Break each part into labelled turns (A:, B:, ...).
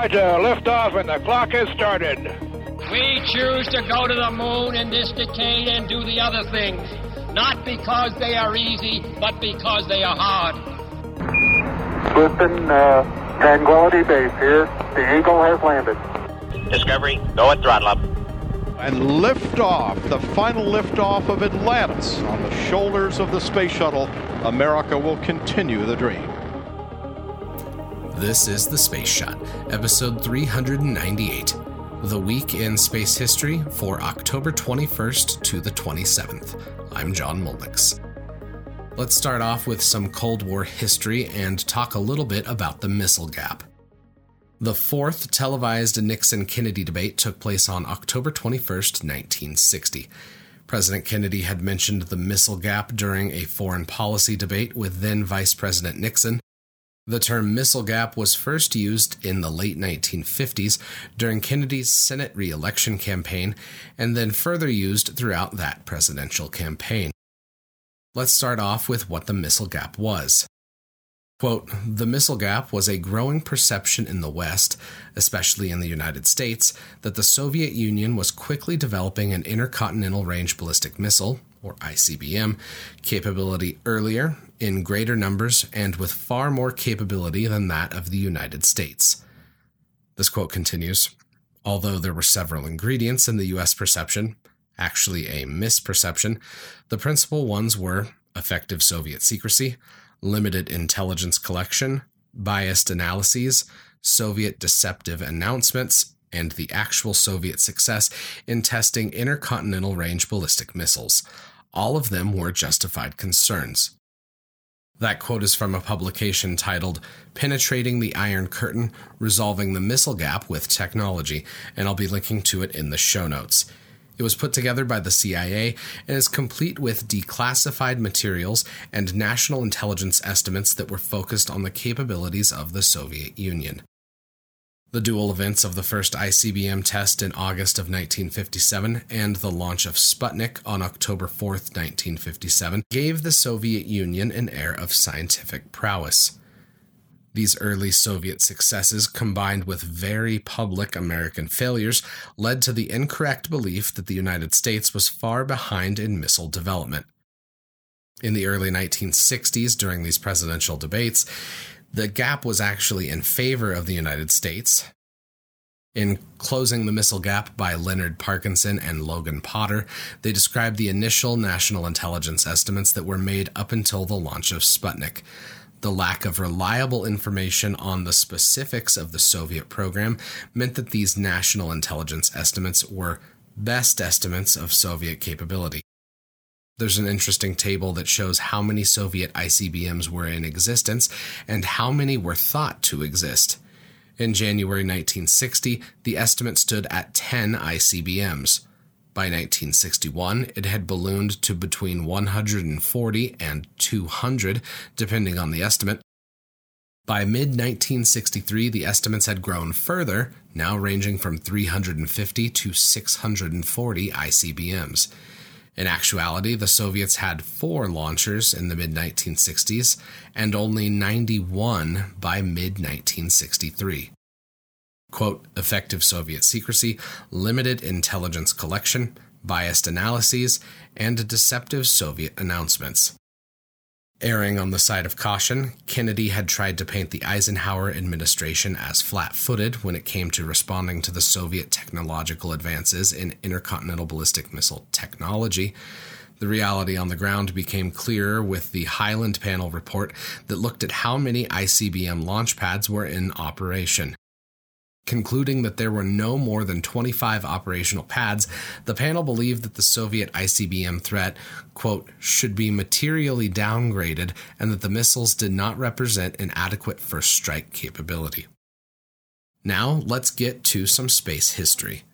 A: right, uh, lift off and the clock has started.
B: We choose to go to the moon in this decade and do the other things, not because they are easy, but because they are hard.
C: Houston, uh, Tranquility Base here. The Eagle has landed.
D: Discovery, go at throttle up.
E: And liftoff, the final liftoff of Atlantis on the shoulders of the space shuttle. America will continue the dream.
F: This is The Space Shot, episode 398, The Week in Space History for October 21st to the 27th. I'm John Mulnix. Let's start off with some Cold War history and talk a little bit about the missile gap. The fourth televised Nixon Kennedy debate took place on October 21st, 1960. President Kennedy had mentioned the missile gap during a foreign policy debate with then Vice President Nixon, the term missile gap was first used in the late 1950s during Kennedy's Senate reelection campaign and then further used throughout that presidential campaign. Let's start off with what the missile gap was. Quote, the missile gap was a growing perception in the West, especially in the United States, that the Soviet Union was quickly developing an intercontinental range ballistic missile, or ICBM, capability earlier, in greater numbers, and with far more capability than that of the United States. This quote continues Although there were several ingredients in the U.S. perception, actually a misperception, the principal ones were effective Soviet secrecy, limited intelligence collection, biased analyses, Soviet deceptive announcements, and the actual Soviet success in testing intercontinental range ballistic missiles. All of them were justified concerns. That quote is from a publication titled Penetrating the Iron Curtain Resolving the Missile Gap with Technology, and I'll be linking to it in the show notes. It was put together by the CIA and is complete with declassified materials and national intelligence estimates that were focused on the capabilities of the Soviet Union. The dual events of the first ICBM test in August of 1957 and the launch of Sputnik on October 4, 1957, gave the Soviet Union an air of scientific prowess. These early Soviet successes, combined with very public American failures, led to the incorrect belief that the United States was far behind in missile development. In the early 1960s, during these presidential debates, the gap was actually in favor of the United States. In Closing the Missile Gap by Leonard Parkinson and Logan Potter, they described the initial national intelligence estimates that were made up until the launch of Sputnik. The lack of reliable information on the specifics of the Soviet program meant that these national intelligence estimates were best estimates of Soviet capability. There's an interesting table that shows how many Soviet ICBMs were in existence and how many were thought to exist. In January 1960, the estimate stood at 10 ICBMs. By 1961, it had ballooned to between 140 and 200, depending on the estimate. By mid 1963, the estimates had grown further, now ranging from 350 to 640 ICBMs. In actuality, the Soviets had four launchers in the mid 1960s and only 91 by mid 1963. Quote, effective Soviet secrecy, limited intelligence collection, biased analyses, and deceptive Soviet announcements. Erring on the side of caution, Kennedy had tried to paint the Eisenhower administration as flat footed when it came to responding to the Soviet technological advances in intercontinental ballistic missile technology. The reality on the ground became clearer with the Hyland Panel report that looked at how many ICBM launch pads were in operation. Concluding that there were no more than 25 operational pads, the panel believed that the Soviet ICBM threat, quote, should be materially downgraded and that the missiles did not represent an adequate first strike capability. Now, let's get to some space history.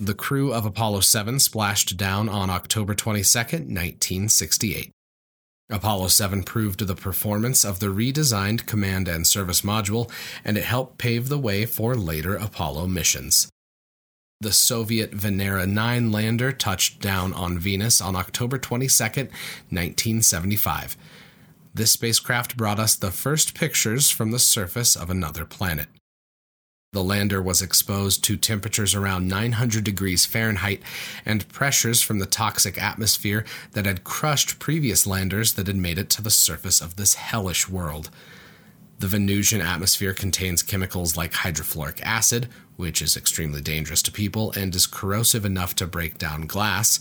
F: The crew of Apollo 7 splashed down on October 22, 1968. Apollo 7 proved the performance of the redesigned command and service module, and it helped pave the way for later Apollo missions. The Soviet Venera 9 lander touched down on Venus on October 22, 1975. This spacecraft brought us the first pictures from the surface of another planet. The lander was exposed to temperatures around 900 degrees Fahrenheit and pressures from the toxic atmosphere that had crushed previous landers that had made it to the surface of this hellish world. The Venusian atmosphere contains chemicals like hydrofluoric acid, which is extremely dangerous to people and is corrosive enough to break down glass,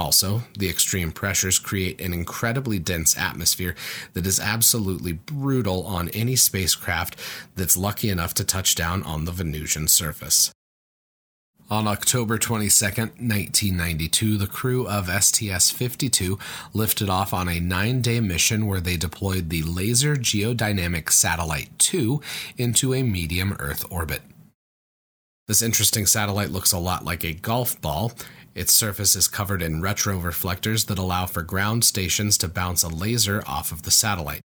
F: also, the extreme pressures create an incredibly dense atmosphere that is absolutely brutal on any spacecraft that's lucky enough to touch down on the Venusian surface. On October 22, 1992, the crew of STS 52 lifted off on a nine day mission where they deployed the Laser Geodynamic Satellite 2 into a medium Earth orbit. This interesting satellite looks a lot like a golf ball its surface is covered in retroreflectors that allow for ground stations to bounce a laser off of the satellite.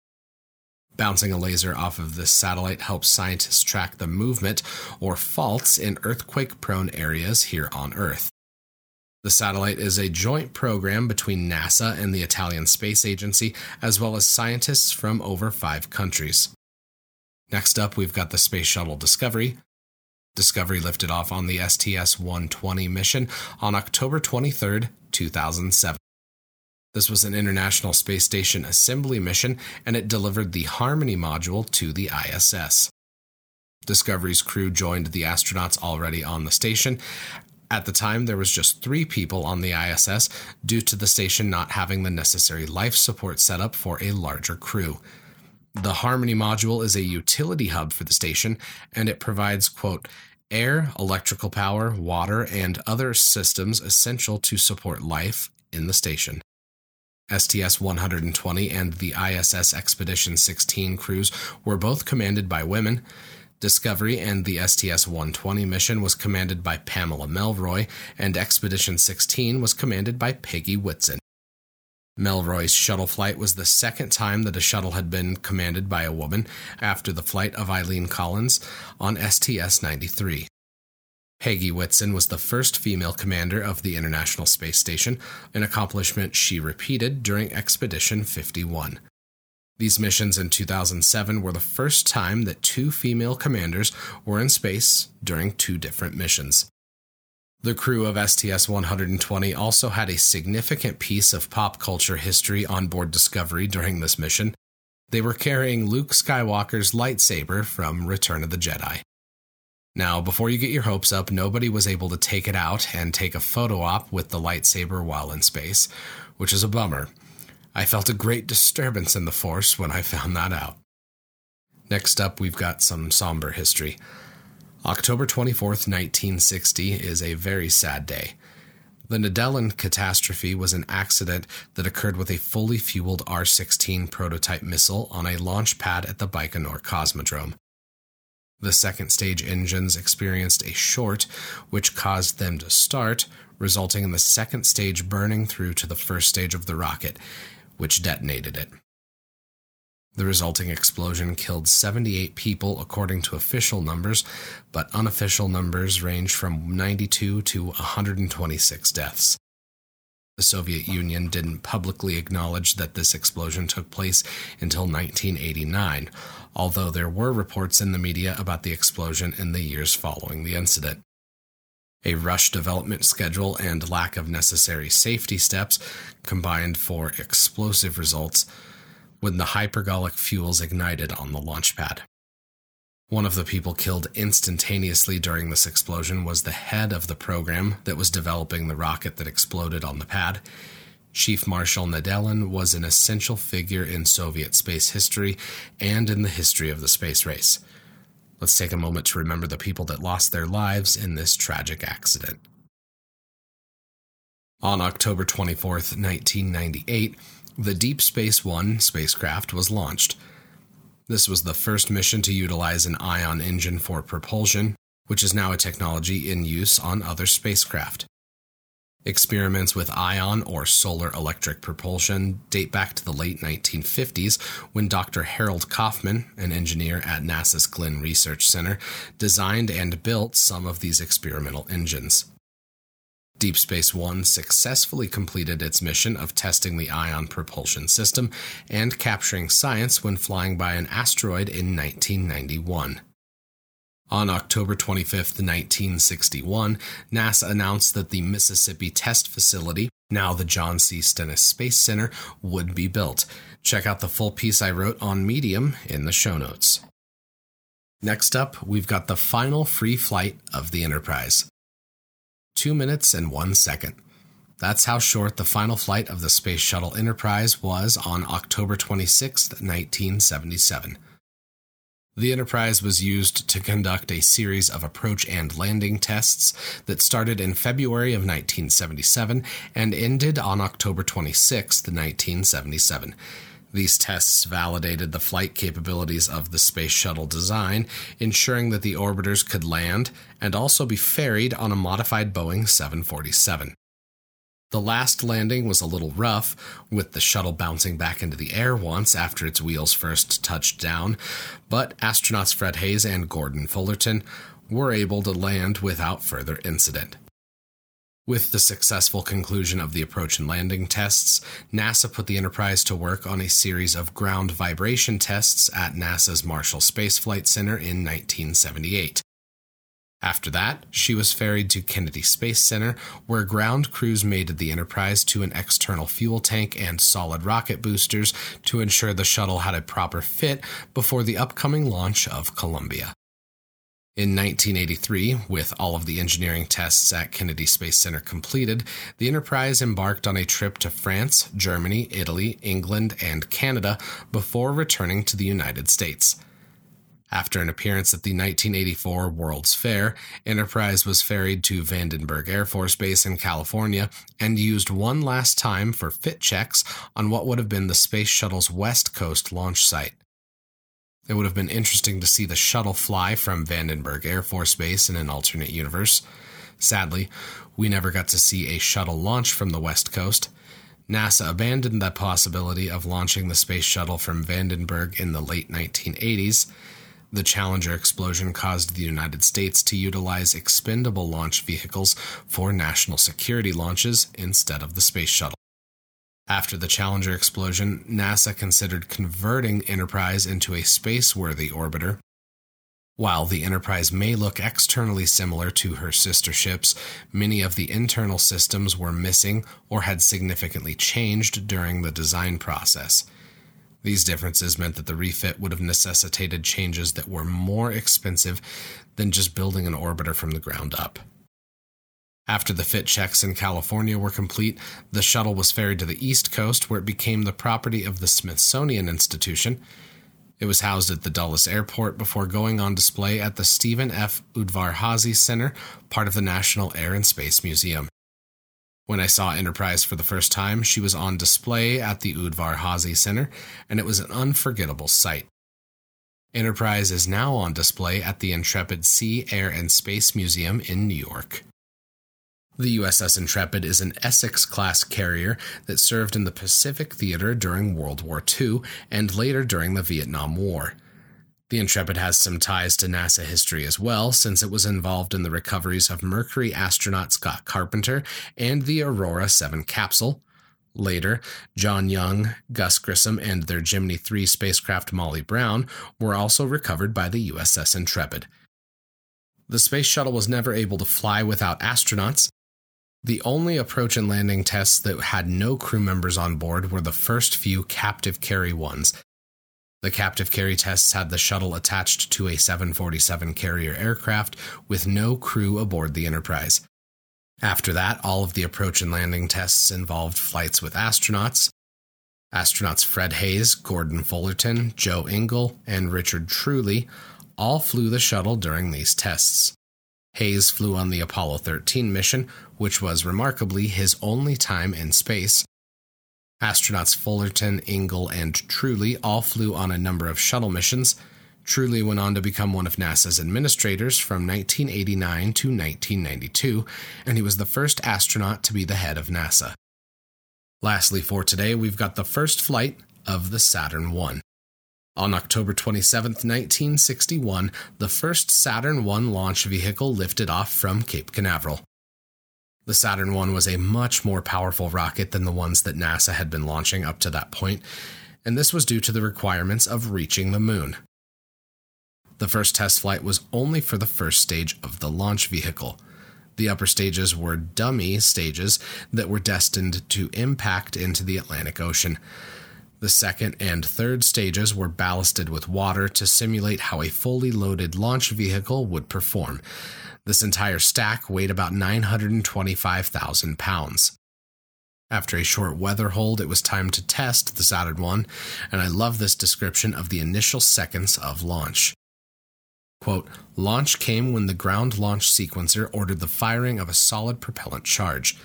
F: Bouncing a laser off of this satellite helps scientists track the movement or faults in earthquake prone areas here on Earth. The satellite is a joint program between NASA and the Italian Space Agency, as well as scientists from over five countries. Next up, we've got the Space Shuttle Discovery, Discovery lifted off on the STS 120 mission on October 23, 2007. This was an International Space Station assembly mission, and it delivered the Harmony module to the ISS. Discovery's crew joined the astronauts already on the station. At the time, there was just three people on the ISS due to the station not having the necessary life support setup for a larger crew. The Harmony module is a utility hub for the station, and it provides, quote, air, electrical power, water, and other systems essential to support life in the station. STS 120 and the ISS Expedition 16 crews were both commanded by women. Discovery and the STS 120 mission was commanded by Pamela Melroy, and Expedition 16 was commanded by Peggy Whitson. Melroy's shuttle flight was the second time that a shuttle had been commanded by a woman after the flight of Eileen Collins on STS 93. Peggy Whitson was the first female commander of the International Space Station, an accomplishment she repeated during Expedition 51. These missions in 2007 were the first time that two female commanders were in space during two different missions. The crew of STS 120 also had a significant piece of pop culture history on board Discovery during this mission. They were carrying Luke Skywalker's lightsaber from Return of the Jedi. Now, before you get your hopes up, nobody was able to take it out and take a photo op with the lightsaber while in space, which is a bummer. I felt a great disturbance in the Force when I found that out. Next up, we've got some somber history. October 24th, 1960 is a very sad day. The Nedelin catastrophe was an accident that occurred with a fully fueled R 16 prototype missile on a launch pad at the Baikonur Cosmodrome. The second stage engines experienced a short, which caused them to start, resulting in the second stage burning through to the first stage of the rocket, which detonated it. The resulting explosion killed 78 people according to official numbers, but unofficial numbers range from 92 to 126 deaths. The Soviet Union didn't publicly acknowledge that this explosion took place until 1989, although there were reports in the media about the explosion in the years following the incident. A rushed development schedule and lack of necessary safety steps combined for explosive results when the hypergolic fuels ignited on the launch pad. One of the people killed instantaneously during this explosion was the head of the program that was developing the rocket that exploded on the pad. Chief Marshal Nedelin was an essential figure in Soviet space history and in the history of the space race. Let's take a moment to remember the people that lost their lives in this tragic accident. On October 24, 1998, the Deep Space One spacecraft was launched. This was the first mission to utilize an ion engine for propulsion, which is now a technology in use on other spacecraft. Experiments with ion or solar electric propulsion date back to the late 1950s when Dr. Harold Kaufman, an engineer at NASA's Glenn Research Center, designed and built some of these experimental engines. Deep Space One successfully completed its mission of testing the ion propulsion system and capturing science when flying by an asteroid in 1991. On October 25, 1961, NASA announced that the Mississippi Test Facility, now the John C. Stennis Space Center, would be built. Check out the full piece I wrote on Medium in the show notes. Next up, we've got the final free flight of the Enterprise. Two minutes and one second. That's how short the final flight of the Space Shuttle Enterprise was on October 26, 1977. The Enterprise was used to conduct a series of approach and landing tests that started in February of 1977 and ended on October 26, 1977. These tests validated the flight capabilities of the Space Shuttle design, ensuring that the orbiters could land and also be ferried on a modified Boeing 747. The last landing was a little rough, with the shuttle bouncing back into the air once after its wheels first touched down, but astronauts Fred Haise and Gordon Fullerton were able to land without further incident. With the successful conclusion of the approach and landing tests, NASA put the Enterprise to work on a series of ground vibration tests at NASA's Marshall Space Flight Center in 1978. After that, she was ferried to Kennedy Space Center, where ground crews mated the Enterprise to an external fuel tank and solid rocket boosters to ensure the shuttle had a proper fit before the upcoming launch of Columbia. In 1983, with all of the engineering tests at Kennedy Space Center completed, the Enterprise embarked on a trip to France, Germany, Italy, England, and Canada before returning to the United States. After an appearance at the 1984 World's Fair, Enterprise was ferried to Vandenberg Air Force Base in California and used one last time for fit checks on what would have been the Space Shuttle's West Coast launch site. It would have been interesting to see the shuttle fly from Vandenberg Air Force Base in an alternate universe. Sadly, we never got to see a shuttle launch from the West Coast. NASA abandoned the possibility of launching the space shuttle from Vandenberg in the late 1980s. The Challenger explosion caused the United States to utilize expendable launch vehicles for national security launches instead of the space shuttle. After the Challenger explosion, NASA considered converting Enterprise into a space worthy orbiter. While the Enterprise may look externally similar to her sister ships, many of the internal systems were missing or had significantly changed during the design process. These differences meant that the refit would have necessitated changes that were more expensive than just building an orbiter from the ground up. After the fit checks in California were complete, the shuttle was ferried to the East Coast, where it became the property of the Smithsonian Institution. It was housed at the Dulles Airport before going on display at the Stephen F. Udvar-Hazy Center, part of the National Air and Space Museum. When I saw Enterprise for the first time, she was on display at the Udvar-Hazy Center, and it was an unforgettable sight. Enterprise is now on display at the Intrepid Sea, Air, and Space Museum in New York. The USS Intrepid is an Essex class carrier that served in the Pacific Theater during World War II and later during the Vietnam War. The Intrepid has some ties to NASA history as well, since it was involved in the recoveries of Mercury astronaut Scott Carpenter and the Aurora 7 capsule. Later, John Young, Gus Grissom, and their Gemini 3 spacecraft Molly Brown were also recovered by the USS Intrepid. The space shuttle was never able to fly without astronauts, the only approach and landing tests that had no crew members on board were the first few captive carry ones. The captive carry tests had the shuttle attached to a 747 carrier aircraft with no crew aboard the Enterprise. After that, all of the approach and landing tests involved flights with astronauts. Astronauts Fred Haise, Gordon Fullerton, Joe Engle, and Richard Truly all flew the shuttle during these tests. Haise flew on the Apollo 13 mission, which was remarkably his only time in space. Astronauts Fullerton, Engle, and Truly all flew on a number of shuttle missions. Truly went on to become one of NASA's administrators from 1989 to 1992, and he was the first astronaut to be the head of NASA. Lastly, for today, we've got the first flight of the Saturn I. On October 27, 1961, the first Saturn I launch vehicle lifted off from Cape Canaveral. The Saturn I was a much more powerful rocket than the ones that NASA had been launching up to that point, and this was due to the requirements of reaching the moon. The first test flight was only for the first stage of the launch vehicle. The upper stages were dummy stages that were destined to impact into the Atlantic Ocean. The second and third stages were ballasted with water to simulate how a fully loaded launch vehicle would perform. This entire stack weighed about 925,000 pounds. After a short weather hold, it was time to test the Saturn I, and I love this description of the initial seconds of launch. Quote, launch came when the ground launch sequencer ordered the firing of a solid propellant charge.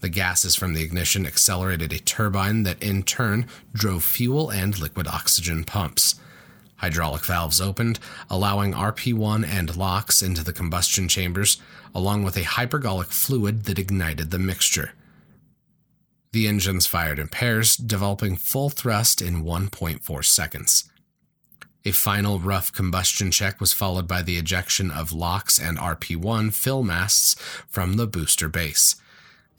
F: The gases from the ignition accelerated a turbine that in turn drove fuel and liquid oxygen pumps. Hydraulic valves opened, allowing RP1 and LOX into the combustion chambers, along with a hypergolic fluid that ignited the mixture. The engines fired in pairs, developing full thrust in 1.4 seconds. A final rough combustion check was followed by the ejection of LOX and RP1 fill masts from the booster base.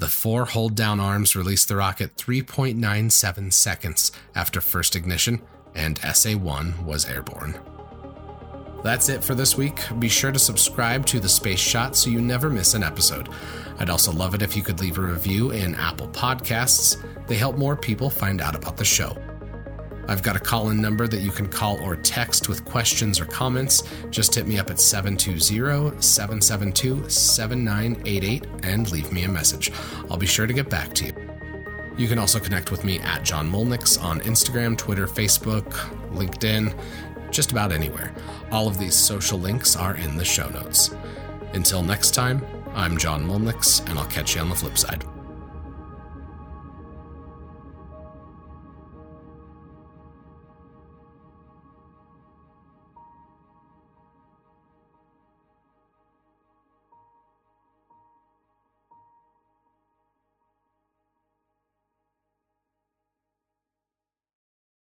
F: The four hold down arms released the rocket 3.97 seconds after first ignition, and SA 1 was airborne. That's it for this week. Be sure to subscribe to The Space Shot so you never miss an episode. I'd also love it if you could leave a review in Apple Podcasts, they help more people find out about the show. I've got a call in number that you can call or text with questions or comments. Just hit me up at 720 772 7988 and leave me a message. I'll be sure to get back to you. You can also connect with me at John Mulnix on Instagram, Twitter, Facebook, LinkedIn, just about anywhere. All of these social links are in the show notes. Until next time, I'm John Mulnix, and I'll catch you on the flip side.